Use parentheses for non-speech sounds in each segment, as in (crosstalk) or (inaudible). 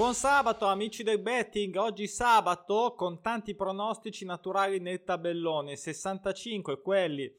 Buon sabato amici del betting, oggi sabato con tanti pronostici naturali nel tabellone, 65 quelli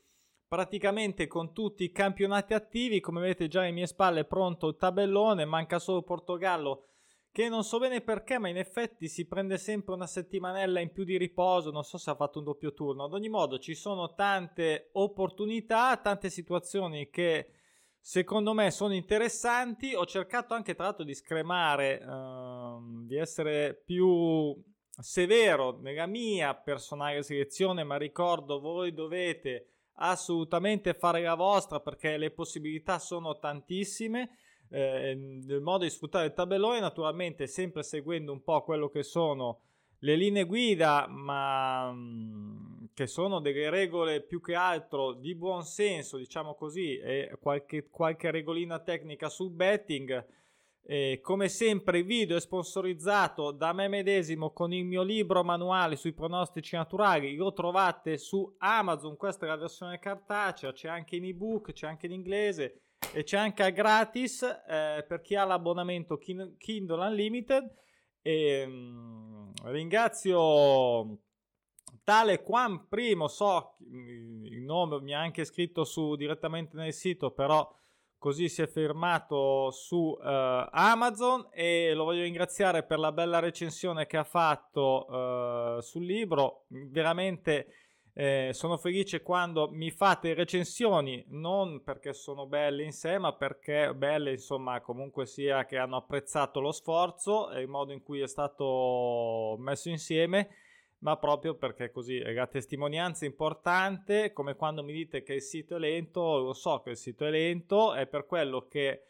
praticamente con tutti i campionati attivi, come vedete già alle mie spalle pronto il tabellone, manca solo Portogallo che non so bene perché, ma in effetti si prende sempre una settimanella in più di riposo, non so se ha fatto un doppio turno. Ad ogni modo ci sono tante opportunità, tante situazioni che secondo me sono interessanti. Ho cercato anche tra l'altro di scremare, uh, di essere più severo nella mia personale selezione, ma ricordo voi dovete assolutamente fare la vostra perché le possibilità sono tantissime. Eh, il modo di sfruttare il tabellone, naturalmente sempre seguendo un po' quello che sono le linee guida, ma mh, che sono delle regole più che altro di buon senso, diciamo così, e qualche, qualche regolina tecnica sul betting. E come sempre il video è sponsorizzato da me medesimo con il mio libro manuale sui pronostici naturali, lo trovate su Amazon, questa è la versione cartacea, c'è anche in ebook, c'è anche in inglese e c'è anche gratis eh, per chi ha l'abbonamento Kindle Unlimited e, mm, ringrazio tale Quan Primo, so il nome mi ha anche scritto su direttamente nel sito, però così si è fermato su uh, Amazon e lo voglio ringraziare per la bella recensione che ha fatto uh, sul libro. Veramente eh, sono felice quando mi fate recensioni, non perché sono belle in sé, ma perché belle, insomma, comunque sia che hanno apprezzato lo sforzo e il modo in cui è stato messo insieme ma proprio perché così è la testimonianza importante, come quando mi dite che il sito è lento, lo so che il sito è lento, è per quello che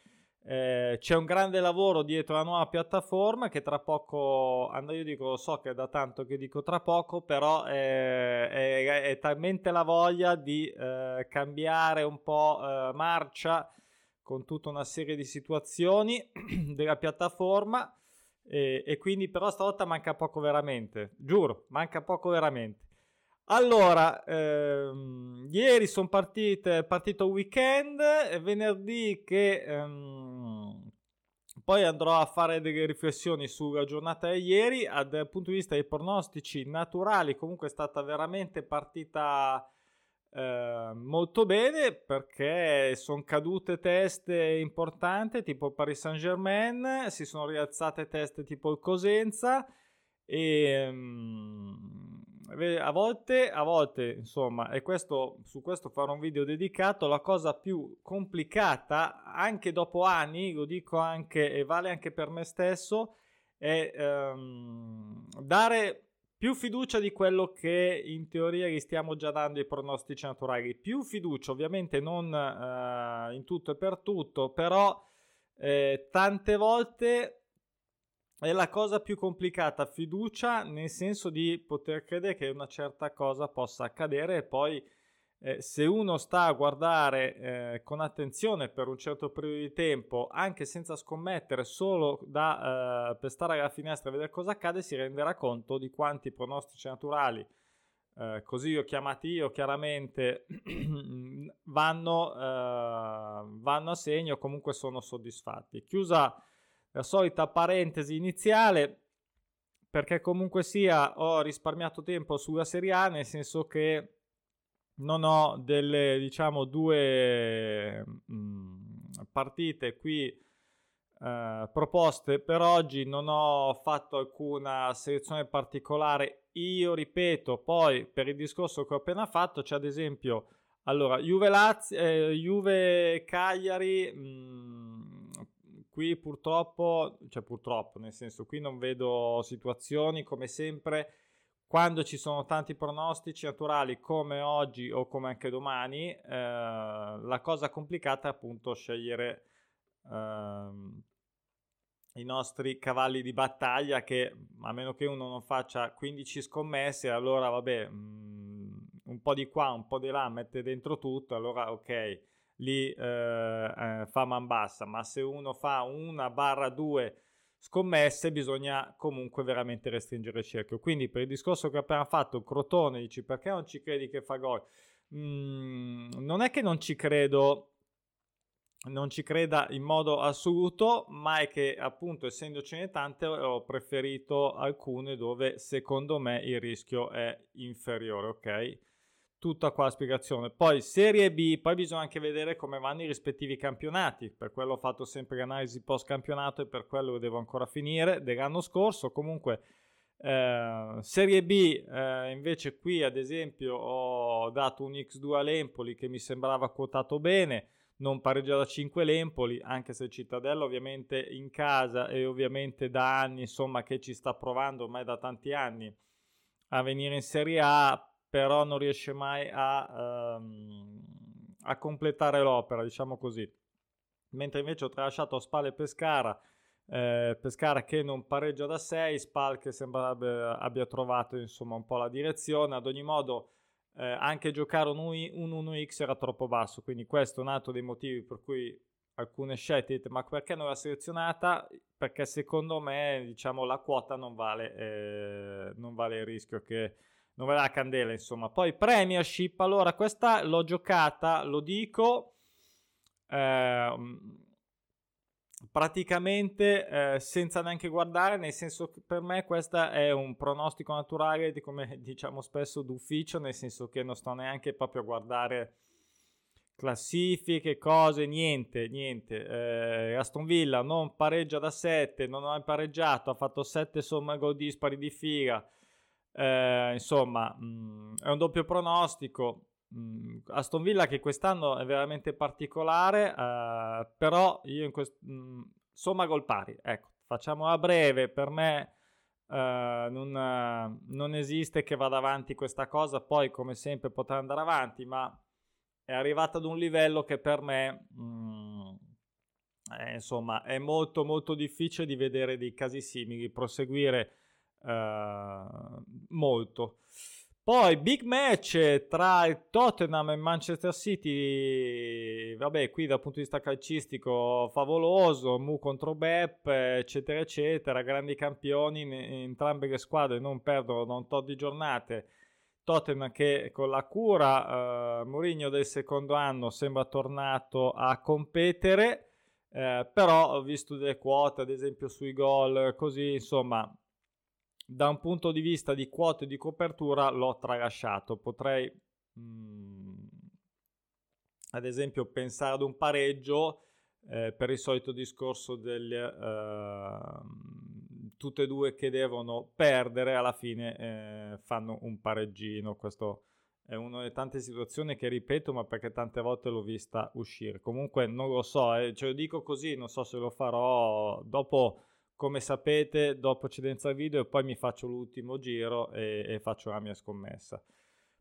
eh, c'è un grande lavoro dietro la nuova piattaforma che tra poco, andrò io dico, lo so che è da tanto che dico tra poco, però è, è, è talmente la voglia di eh, cambiare un po' eh, marcia con tutta una serie di situazioni (clears throat) della piattaforma e, e, quindi però stavolta manca poco veramente, giuro, manca poco veramente. Allora, ehm, ieri sono partite, partito weekend, venerdì che ehm, poi andrò a fare delle riflessioni sulla giornata di ieri, dal punto di vista dei pronostici naturali, comunque è stata veramente partita eh, molto bene perché sono cadute teste importanti tipo Paris Saint Germain, si sono rialzate teste tipo il Cosenza e um, a volte, a volte insomma, e questo, su questo farò un video dedicato, la cosa più complicata anche dopo anni, lo dico anche e vale anche per me stesso, è um, dare più fiducia di quello che in teoria gli stiamo già dando ai pronostici naturali. Più fiducia, ovviamente non uh, in tutto e per tutto, però eh, tante volte è la cosa più complicata. Fiducia nel senso di poter credere che una certa cosa possa accadere e poi eh, se uno sta a guardare eh, con attenzione per un certo periodo di tempo, anche senza scommettere, solo da, eh, per stare alla finestra e vedere cosa accade, si renderà conto di quanti pronostici naturali, eh, così ho chiamati io chiaramente, (clears throat) vanno, eh, vanno a segno, comunque sono soddisfatti. Chiusa la solita parentesi iniziale, perché comunque sia ho risparmiato tempo sulla Serie A, nel senso che non ho delle, diciamo, due mh, mm, partite qui eh, proposte per oggi. Non ho fatto alcuna selezione particolare. Io ripeto, poi per il discorso che ho appena fatto, c'è ad esempio, allora, Juve, eh, Juve Cagliari. Mm, qui purtroppo, cioè purtroppo, nel senso, qui non vedo situazioni come sempre quando ci sono tanti pronostici naturali come oggi o come anche domani, eh, la cosa complicata è appunto scegliere eh, i nostri cavalli di battaglia che a meno che uno non faccia 15 scommesse, allora vabbè, mh, mm, un po' di qua, un po' di là, mette dentro tutto, allora ok, lì eh, eh fa man bassa, ma se uno fa una barra due scommesse bisogna comunque veramente restringere il cerchio. Quindi per il discorso che ho appena fatto, Crotone dici perché non ci credi che fa gol? Mm, non è che non ci credo non ci creda in modo assoluto, ma è che appunto essendocene tante ho preferito alcune dove secondo me il rischio è inferiore, ok? Tutta qua la spiegazione. Poi Serie B, poi bisogna anche vedere come vanno i rispettivi campionati, per quello ho fatto sempre l'analisi post campionato e per quello devo ancora finire dell'anno scorso. Comunque eh, Serie B eh, invece qui ad esempio ho dato un X2 all'Empoli che mi sembrava quotato bene non pareggia da 5 l'Empoli, anche se Cittadella ovviamente in casa e ovviamente da anni, insomma, che ci sta provando ormai da tanti anni a venire in Serie A, però non riesce mai a, um, a completare l'opera, diciamo così. Mentre invece ho tralasciato a spalle Pescara, eh, Pescara che non pareggia da 6, Spal che sembra abbia, trovato insomma un po' la direzione, ad ogni modo eh, anche giocare un, un 1x era troppo basso, quindi questo è un altro dei motivi per cui alcune scelte dite ma perché non l'ha selezionata? Perché secondo me diciamo la quota non vale, eh, non vale il rischio che non vale la candela insomma. Poi Premiership, allora questa l'ho giocata, lo dico, eh, praticamente eh, senza neanche guardare, nel senso che per me questo è un pronostico naturale, di come (laughs) diciamo spesso d'ufficio, nel senso che non sto neanche proprio a guardare classifiche, cose, niente, niente. Eh, Aston Villa non pareggia da 7, non ha pareggiato, ha fatto 7 somma gol dispari di figa. Eh, insomma, mh, mm, è un doppio pronostico. Mm, Aston Villa che quest'anno è veramente particolare, uh, però io in questo mm, somma gol pari, ecco, facciamo a breve, per me uh, non, non, esiste che vada avanti questa cosa, poi come sempre potrà andare avanti, ma è arrivata ad un livello che per me mm, è, insomma è molto molto difficile di vedere dei casi simili, proseguire molto. Poi big match tra il Tottenham e Manchester City, vabbè qui dal punto di vista calcistico favoloso, Mu contro Bepp, eccetera eccetera, grandi campioni, entrambe le squadre non perdono da un tot di giornate. Tottenham che con la cura, uh, Mourinho del secondo anno sembra tornato a competere, eh, però visto delle quote ad esempio sui gol, così insomma da un punto di vista di quote di copertura l'ho tralasciato. Potrei, mh, mm, ad esempio, pensare ad un pareggio eh, per il solito discorso del eh, tutte e due che devono perdere, alla fine eh, fanno un pareggino. Questo è una delle tante situazioni che ripeto, ma perché tante volte l'ho vista uscire. Comunque non lo so, eh, ce lo dico così, non so se lo farò dopo come sapete, dopo cedenza al video, poi mi faccio l'ultimo giro e, e faccio la mia scommessa.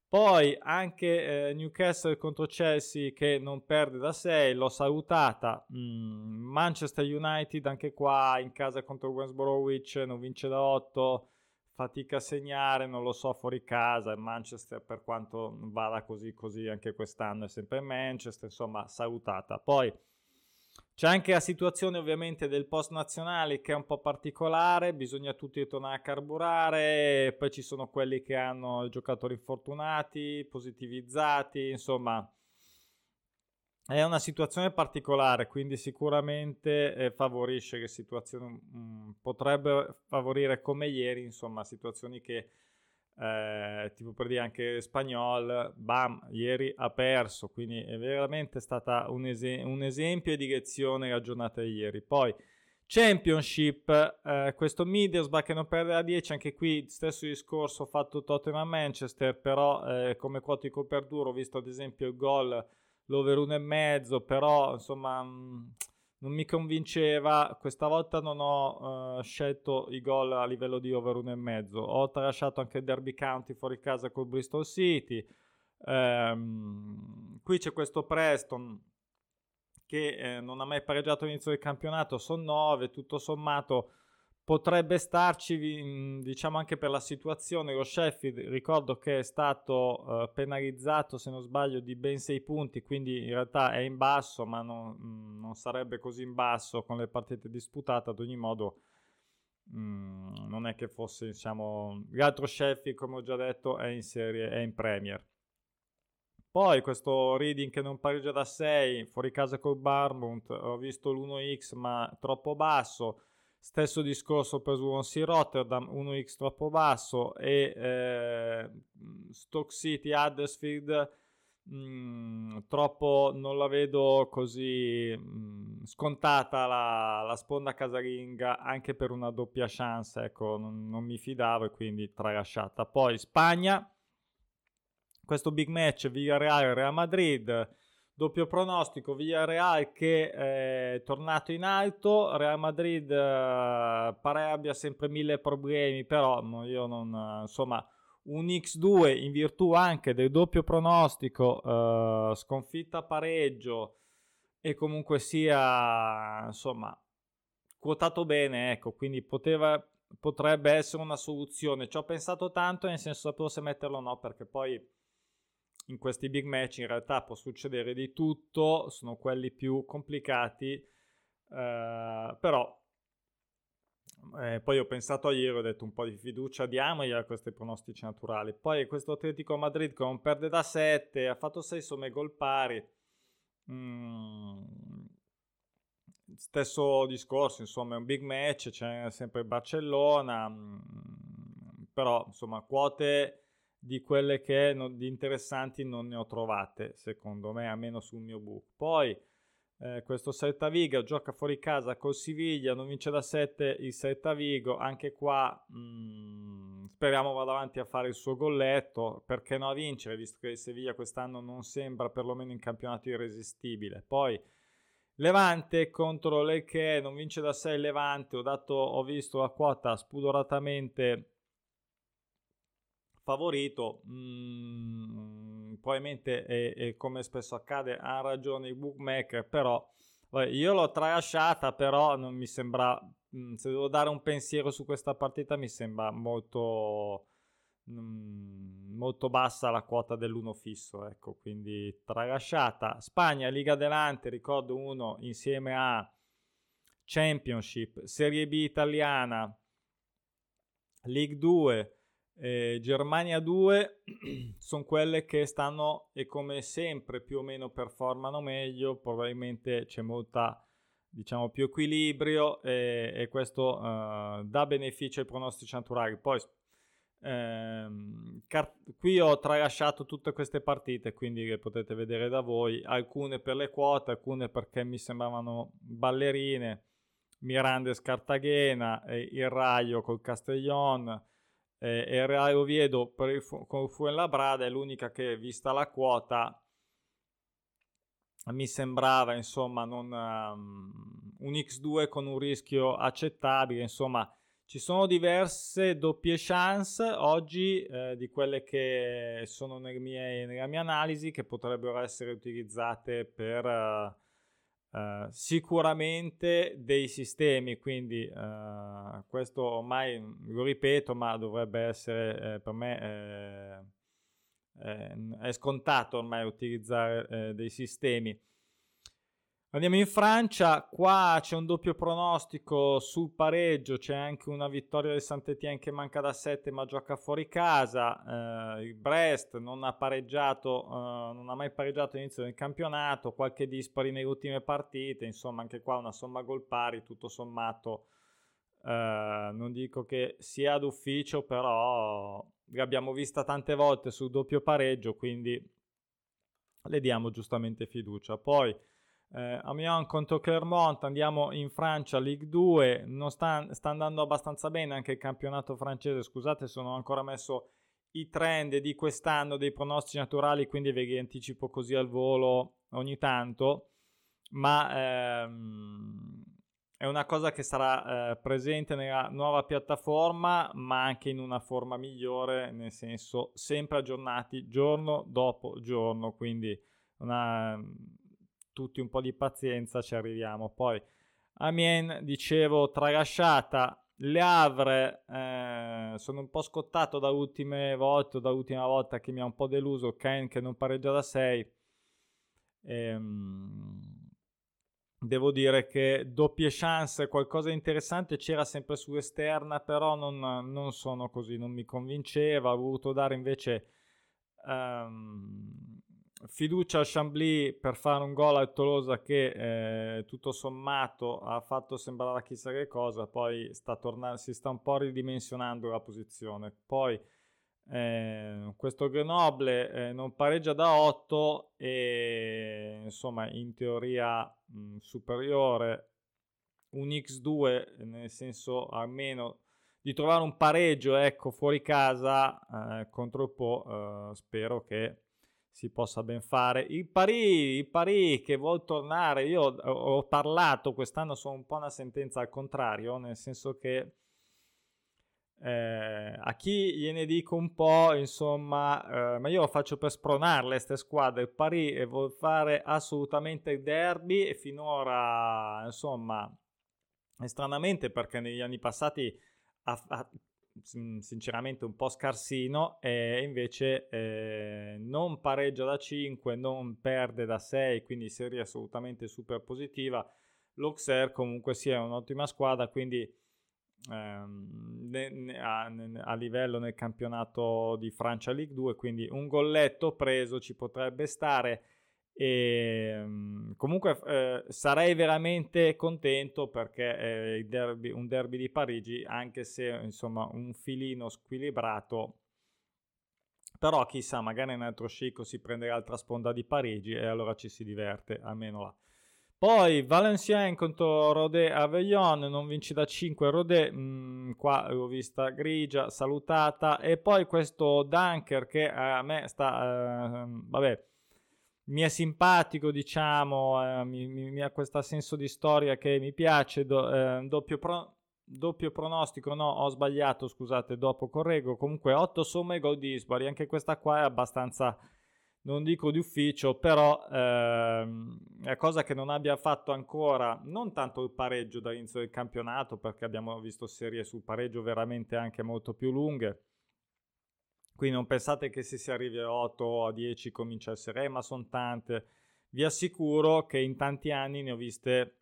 Poi anche eh, Newcastle contro Chelsea che non perde da 6, l'ho salutata. Mm, Manchester United anche qua in casa contro West Bromwich non vince da 8, fatica a segnare, non lo so fuori casa. Manchester per quanto vada così così anche quest'anno è sempre Manchester, insomma salutata. Poi c'è anche la situazione ovviamente del post nazionale che è un po' particolare, bisogna tutti tornare a carburare, poi ci sono quelli che hanno giocatori infortunati, positivizzati, insomma è una situazione particolare, quindi sicuramente eh, favorisce che situazioni mh, mm, potrebbe favorire come ieri, insomma, situazioni che eh, tipo per dire anche Spagnol, bam, ieri ha perso, quindi è veramente stata un, es- un esempio di lezione la giornata di ieri. Poi Championship, eh, questo Middlesbrough che non perde la 10, anche qui stesso discorso, ho fatto Tottenham Manchester, però eh, come quotico per duro, ho visto ad esempio il gol, l'over 1,5, però insomma... Mh, non mi convinceva. Questa volta non ho uh, scelto i gol a livello di over 1,5. Ho tralasciato anche il Derby County fuori casa col Bristol City. Um, qui c'è questo Preston che eh, non ha mai pareggiato all'inizio del campionato. Sono 9, tutto sommato potrebbe starci, diciamo anche per la situazione, lo Sheffield ricordo che è stato uh, penalizzato se non sbaglio di ben 6 punti, quindi in realtà è in basso, ma non, mh, non sarebbe così in basso con le partite disputate, ad ogni modo mh, non è che fosse, diciamo, l'altro Sheffield come ho già detto è in serie, è in Premier. Poi questo reading che non pareggia da 6, fuori casa col Barmount, ho visto l'1x ma troppo basso. Stesso discorso per Swansea Rotterdam, 1x troppo basso e eh, Stoke City Huddersfield mm, troppo non la vedo così mh, mm, scontata la, la, sponda casalinga anche per una doppia chance ecco non, non mi fidavo e quindi tralasciata. Poi Spagna questo big match Villarreal Real Madrid doppio pronostico Villarreal che è tornato in alto Real Madrid eh, pare abbia sempre mille problemi però io non insomma un X2 in virtù anche del doppio pronostico, uh, sconfitta pareggio e comunque sia insomma quotato bene, ecco, quindi poteva, potrebbe essere una soluzione. Ci ho pensato tanto, nel senso sapevo se metterlo o no, perché poi in questi big match in realtà può succedere di tutto, sono quelli più complicati, uh, però eh, poi ho pensato a ieri, ho detto un po' di fiducia diamogli a questi pronostici naturali. Poi questo Atletico Madrid che non perde da 7, ha fatto 6 somme gol pari. Mm. Stesso discorso, insomma, è un big match, c'è sempre Barcellona, mm. però insomma, quote di quelle che non, di interessanti non ne ho trovate, secondo me, almeno sul mio book. Poi eh, questo Celta Vigo gioca fuori casa col Siviglia, non vince da 7 il Celta Vigo, anche qua mh, mm, speriamo vada avanti a fare il suo golletto, perché no a vincere, visto che il Siviglia quest'anno non sembra perlomeno in campionato irresistibile. Poi Levante contro l'Elche, non vince da 6 Levante, ho, dato, ho visto la quota spudoratamente favorito. Mm, probabilmente, e, e, come spesso accade, ha ragione i bookmaker, però vabbè, io l'ho tralasciata, però non mi sembra, mm, se devo dare un pensiero su questa partita, mi sembra molto, mm, molto bassa la quota dell'uno fisso, ecco, quindi tralasciata. Spagna, Liga Delante, ricordo uno insieme a Championship, Serie B italiana, League 2, eh, Germania 2 (clears throat) sono quelle che stanno e come sempre più o meno performano meglio, probabilmente c'è molta diciamo più equilibrio e, e questo uh, dà beneficio ai pronostici naturali. Poi ehm, car- qui ho tralasciato tutte queste partite, quindi le potete vedere da voi, alcune per le quote, alcune perché mi sembravano ballerine, Mirandes Cartagena, eh, il Raio col Castellon, eh, Real Oviedo per il fu- con Fuenlabrada è l'unica che vista la quota mi sembrava insomma non, um, un X2 con un rischio accettabile. Insomma ci sono diverse doppie chance oggi eh, di quelle che sono nelle mie, nella mia analisi che potrebbero essere utilizzate per uh, Uh, sicuramente dei sistemi, quindi uh, questo ormai lo ripeto, ma dovrebbe essere eh, per me eh, eh, è scontato ormai utilizzare eh, dei sistemi Andiamo in Francia, qua c'è un doppio pronostico sul pareggio, c'è anche una vittoria del Saint-Étienne che manca da 7 ma gioca fuori casa, eh, il Brest non ha pareggiato, eh, non ha mai pareggiato all'inizio del campionato, qualche dispari nelle ultime partite, insomma anche qua una somma gol pari, tutto sommato eh, non dico che sia d'ufficio, però l'abbiamo vista tante volte sul doppio pareggio, quindi le diamo giustamente fiducia. Poi eh, Amiens contro Clermont, andiamo in Francia, Ligue 2, non sta, sta, andando abbastanza bene anche il campionato francese, scusate sono ancora messo i trend di quest'anno dei pronostici naturali, quindi ve li anticipo così al volo ogni tanto, ma ehm, è una cosa che sarà eh, presente nella nuova piattaforma, ma anche in una forma migliore, nel senso sempre aggiornati giorno dopo giorno, quindi una tutti un po' di pazienza, ci arriviamo. Poi Amien, dicevo, tralasciata. Le Havre, eh, sono un po' scottato da ultime volte, dall'ultima volta che mi ha un po' deluso. Ken che non pareggia da 6. Ehm, devo dire che doppie chance, qualcosa di interessante c'era sempre su esterna, però non, non sono così, non mi convinceva. Ho voluto dare invece um, fiducia a Chambly per fare un gol a Tolosa che eh, tutto sommato ha fatto sembrare chissà che cosa, poi sta tornando, si sta un po' ridimensionando la posizione. Poi eh, questo Grenoble eh, non pareggia da 8 e insomma in teoria mh, superiore un X2 nel senso almeno di trovare un pareggio ecco fuori casa eh, contro Po spero che si possa ben fare. Il Parì, il Parì che vuol tornare, io ho parlato quest'anno, sono un po' una sentenza al contrario, nel senso che eh, a chi gliene dico un po', insomma, eh, ma io lo faccio per spronarle queste squadre. Il Parì vuol fare assolutamente il derby e finora, insomma, stranamente perché negli anni passati ha, ha, sinceramente un po' scarsino e invece eh, non pareggia da 5, non perde da 6, quindi serie assolutamente super positiva. L'Auxerre comunque sia sì, un'ottima squadra, quindi ehm, a, a, livello nel campionato di Francia League 2, quindi un golletto preso ci potrebbe stare e ehm, comunque eh, sarei veramente contento perché eh, derby, un derby di Parigi, anche se insomma un filino squilibrato, però chissà, magari un altro scicco si prende l'altra sponda di Parigi e allora ci si diverte, almeno là. Poi Valenciennes contro Rodé Avellon, non vince da 5 Rodé, mm, qua l'ho vista grigia, salutata. E poi questo Dunker che a me sta, eh, vabbè, mi è simpatico, diciamo, eh, mi, mi, ha questo senso di storia che mi piace, do, eh, doppio, pro, doppio, pronostico, no, ho sbagliato, scusate, dopo correggo, comunque 8 somme gol di Isbari, anche questa qua è abbastanza, non dico di ufficio, però ehm, è cosa che non abbia fatto ancora, non tanto il pareggio dall'inizio del campionato, perché abbiamo visto serie sul pareggio veramente anche molto più lunghe, quindi non pensate che se si arrivi a 8 o a 10 comincia a essere, eh, ma sono tante. Vi assicuro che in tanti anni ne ho viste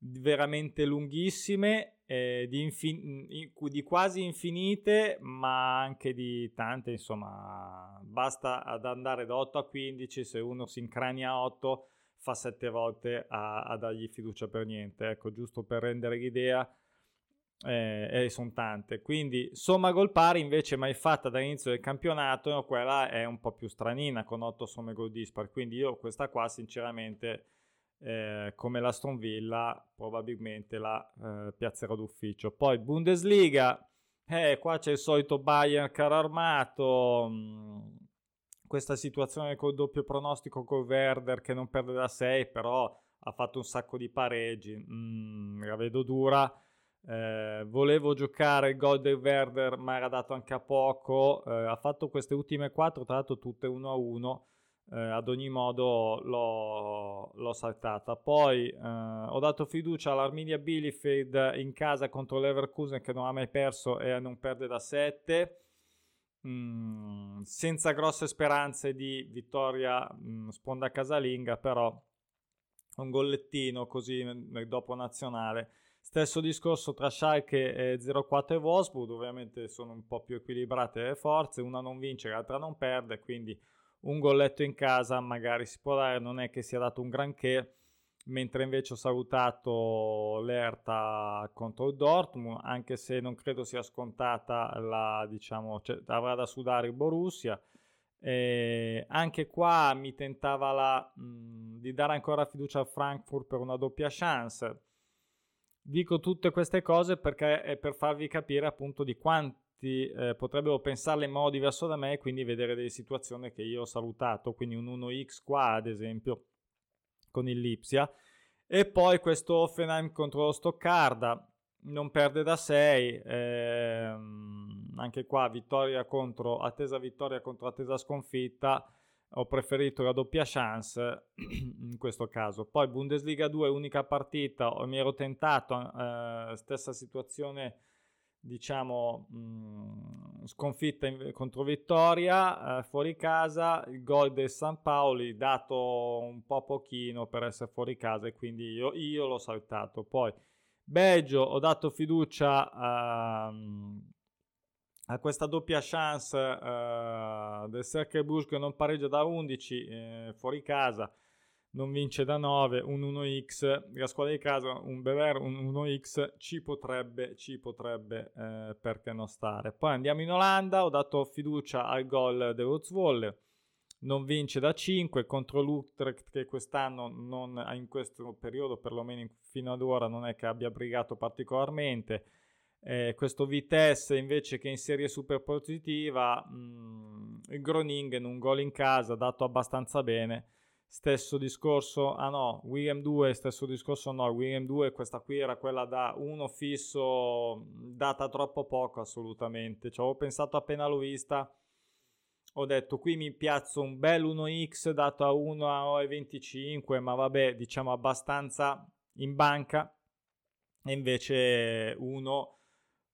veramente lunghissime, eh, di, infin- di, quasi infinite, ma anche di tante, insomma, basta ad andare da 8 a 15, se uno si incrania a 8 fa 7 volte a, a dargli fiducia per niente, ecco, giusto per rendere l'idea eh, e sono tante. Quindi somma gol pari invece mai fatta dall'inizio del campionato, quella è un po' più stranina con 8 somme gol dispar. Quindi io questa qua sinceramente eh, come la Villa probabilmente la eh, piazzerò d'ufficio. Poi Bundesliga, eh, qua c'è il solito Bayern caro armato. Mh, mm, questa situazione col doppio pronostico con Werder che non perde da 6, però ha fatto un sacco di pareggi. Mm, la vedo dura eh, volevo giocare il Golden Werder, ma era dato anche a poco. Eh, ha fatto queste ultime quattro, tra l'altro tutte 1 a 1. Eh, ad ogni modo l'ho, l'ho saltata. Poi eh, ho dato fiducia all'Arminia Bielefeld in casa contro l'Everkusen che non ha mai perso e non perde da 7. Mm, senza grosse speranze di vittoria mm, sponda casalinga, però un gollettino così dopo nazionale Stesso discorso tra Schalke 04 e Wolfsburg, ovviamente sono un po' più equilibrate le forze, una non vince, l'altra non perde, quindi un golletto in casa magari si può dare, non è che sia dato un granché, mentre invece ho salutato l'Erta contro il Dortmund, anche se non credo sia scontata la, diciamo, cioè, avrà da sudare il Borussia. E anche qua mi tentava la, mh, di dare ancora fiducia a Frankfurt per una doppia chance Dico tutte queste cose perché è per farvi capire appunto di quanti eh, potrebbero pensarle in modo diverso da me e quindi vedere delle situazioni che io ho salutato, quindi un 1x qua ad esempio con il Lipsia. E poi questo Offenheim contro lo Stoccarda non perde da 6 ehm, anche qua vittoria contro attesa vittoria contro attesa sconfitta ho preferito la doppia chance (clears throat) in questo caso. Poi Bundesliga 2, unica partita, mi ero tentato, eh, stessa situazione, diciamo, mh, mm, sconfitta in, contro Vittoria, eh, fuori casa, il gol del San Paoli dato un po' pochino per essere fuori casa e quindi io, io l'ho saltato. Poi Belgio, ho dato fiducia a... Ha questa doppia chance uh, del Cercle Bruges che non pareggia da 11 eh, fuori casa, non vince da 9, un 1x, la squadra di casa un Bever, un 1x ci potrebbe, ci potrebbe eh, perché non stare. Poi andiamo in Olanda, ho dato fiducia al gol dell'Ozwolle, non vince da 5 contro l'Utrecht che quest'anno non, in questo periodo perlomeno fino ad ora non è che abbia brigato particolarmente eh, questo Vitesse invece che in serie super positiva, mh, mm, Groningen un gol in casa dato abbastanza bene. Stesso discorso, ah no, William 2, stesso discorso no, William 2 questa qui era quella da uno fisso, data troppo poco assolutamente, ci avevo pensato appena l'ho vista, ho detto qui mi piazzo un bel 1x dato a 1,25 ma vabbè diciamo abbastanza in banca e invece 1 Mm,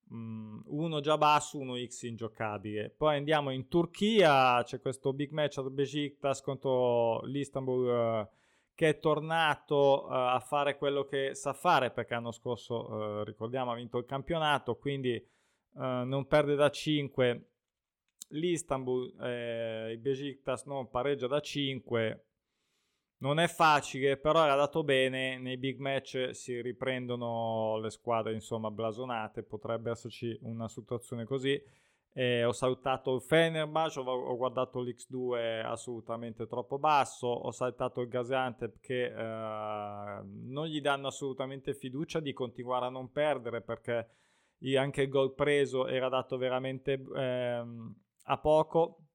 uno già basso, uno X ingiocabile. Poi andiamo in Turchia, c'è questo big match ad Besiktas contro l'Istanbul uh, che è tornato uh, a fare quello che sa fare perché l'anno scorso, uh, ricordiamo, ha vinto il campionato, quindi non perde da 5. L'Istanbul, eh, il Besiktas non pareggia da 5, non è facile, però era dato bene. Nei big match si riprendono le squadre, insomma, blasonate. Potrebbe esserci una situazione così. Eh, ho saltato il Fenerbahce, ho, guardato l'X2 assolutamente troppo basso, ho saltato il Gaziantep che eh, non gli danno assolutamente fiducia di continuare a non perdere perché anche il gol preso era dato veramente eh, a poco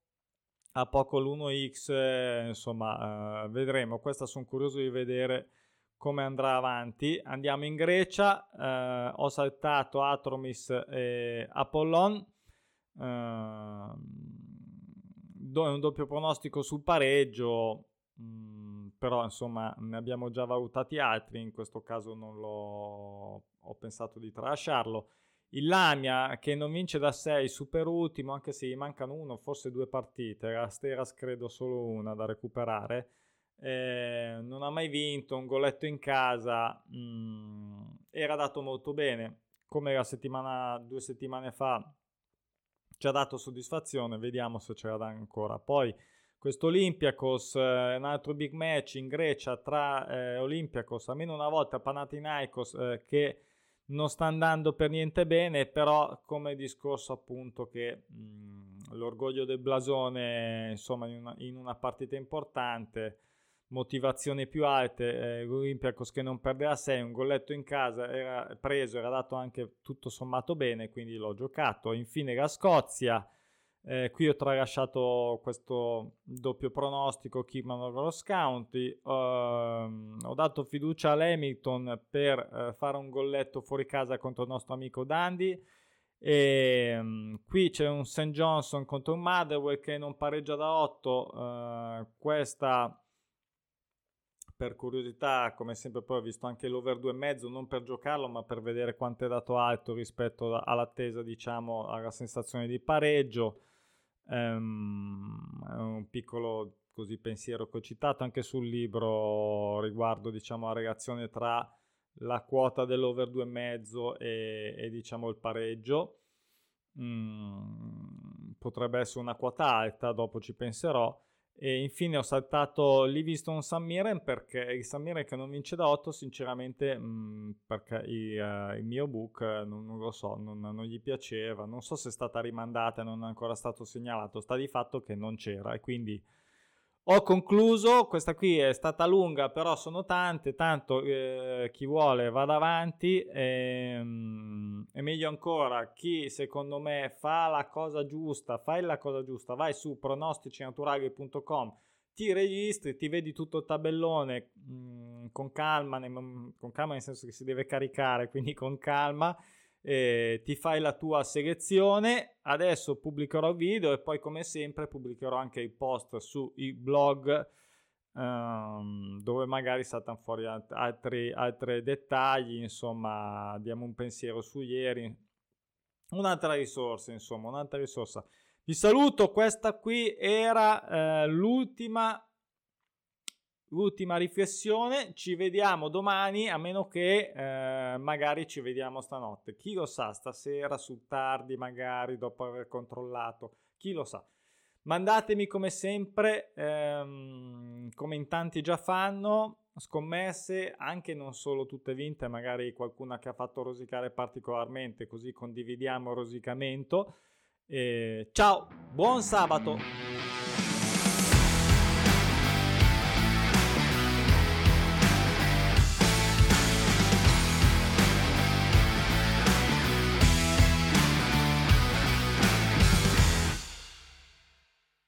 a poco l'1x, eh, insomma, eh, vedremo. Questa sono curioso di vedere come andrà avanti. Andiamo in Grecia, eh, ho saltato Atromis e Apollon. Uh, un doppio pronostico sul pareggio, mm, però insomma ne abbiamo già valutati altri, in questo caso non l'ho ho pensato di tralasciarlo. Il Lamia che non vince da 6, super ultimo, anche se gli mancano uno, forse due partite, Asteras credo solo una da recuperare. Eh, non ha mai vinto, un goletto in casa, mh, mm, era dato molto bene, come la settimana, due settimane fa ci ha dato soddisfazione, vediamo se ce la dà ancora. Poi questo Olympiacos, eh, un altro big match in Grecia tra eh, Olympiacos, almeno una volta Panathinaikos eh, che non sta andando per niente bene, però come discorso appunto che mh, l'orgoglio del blasone, insomma, in una, in una partita importante, motivazioni più alte, eh, l'Olympiacos che non perde a 6, un golletto in casa era preso, era dato anche tutto sommato bene, quindi l'ho giocato. Infine la Scozia, eh, qui ho tralasciato questo doppio pronostico Kidman Cross County. Uh, ho dato fiducia all'Hamilton per uh, fare un golletto fuori casa contro il nostro amico Dandy. E um, qui c'è un St. Johnson contro un Motherwell che non pareggia da 8. Uh, questa per curiosità, come sempre poi ho visto anche l'over 2,5, non per giocarlo, ma per vedere quanto è dato alto rispetto all'attesa, diciamo, alla sensazione di pareggio. Um, un piccolo così pensiero che ho citato anche sul libro riguardo diciamo la relazione tra la quota dell'over 2,5 e, e diciamo il pareggio. Mm, potrebbe essere una quota alta dopo ci penserò e infine ho saltato Livingston San Miren perché il San Miren che non vince da 8, sinceramente, mh, mm, perché il, uh, il, mio book eh, non, non, lo so, non, non, gli piaceva. Non so se è stata rimandata non è ancora stato segnalato. Sta di fatto che non c'era e quindi ho concluso, questa qui è stata lunga, però sono tante, tanto eh, chi vuole vada avanti. E, um, e, meglio ancora, chi secondo me fa la cosa giusta, fai la cosa giusta, vai su pronosticinaturali.com, ti registri, ti vedi tutto il tabellone mm, con calma, ne, con calma nel senso che si deve caricare, quindi con calma eh, ti fai la tua selezione. Adesso pubblicherò video e poi, come sempre, pubblicherò anche i post sui blog. Um, dove magari saltano fuori altri, altri dettagli, insomma, diamo un pensiero su ieri. Un'altra risorsa, insomma, un'altra risorsa. Vi saluto, questa qui era eh, l'ultima ultima riflessione, ci vediamo domani a meno che eh, magari ci vediamo stanotte. Chi lo sa, stasera sul tardi magari dopo aver controllato, chi lo sa. Mandatemi come sempre, ehm, come in tanti già fanno, scommesse, anche non solo tutte vinte, magari qualcuna che ha fatto rosicare particolarmente, così condividiamo il rosicamento. Eh, ciao, buon sabato!